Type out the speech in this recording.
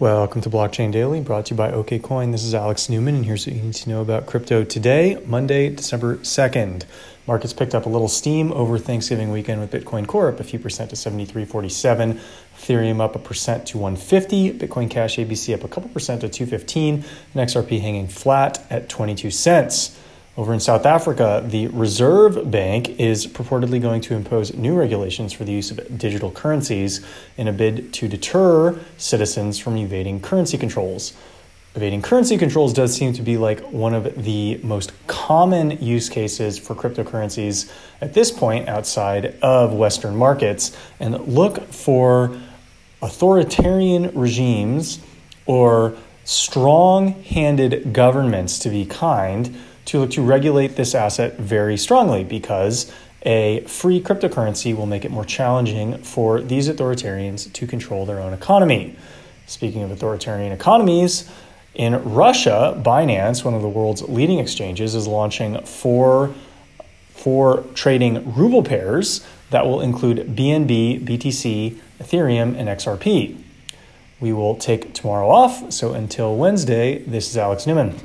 Welcome to Blockchain Daily, brought to you by OKCoin. This is Alex Newman, and here's what you need to know about crypto today, Monday, December 2nd. Markets picked up a little steam over Thanksgiving weekend with Bitcoin Core up a few percent to 73.47, Ethereum up a percent to 150, Bitcoin Cash ABC up a couple percent to 215, and XRP hanging flat at 22 cents. Over in South Africa, the Reserve Bank is purportedly going to impose new regulations for the use of digital currencies in a bid to deter citizens from evading currency controls. Evading currency controls does seem to be like one of the most common use cases for cryptocurrencies at this point outside of Western markets. And look for authoritarian regimes or strong handed governments to be kind to look to regulate this asset very strongly because a free cryptocurrency will make it more challenging for these authoritarians to control their own economy. Speaking of authoritarian economies, in Russia, Binance, one of the world's leading exchanges, is launching four, four trading ruble pairs that will include BNB, BTC, Ethereum, and XRP. We will take tomorrow off, so until Wednesday, this is Alex Newman.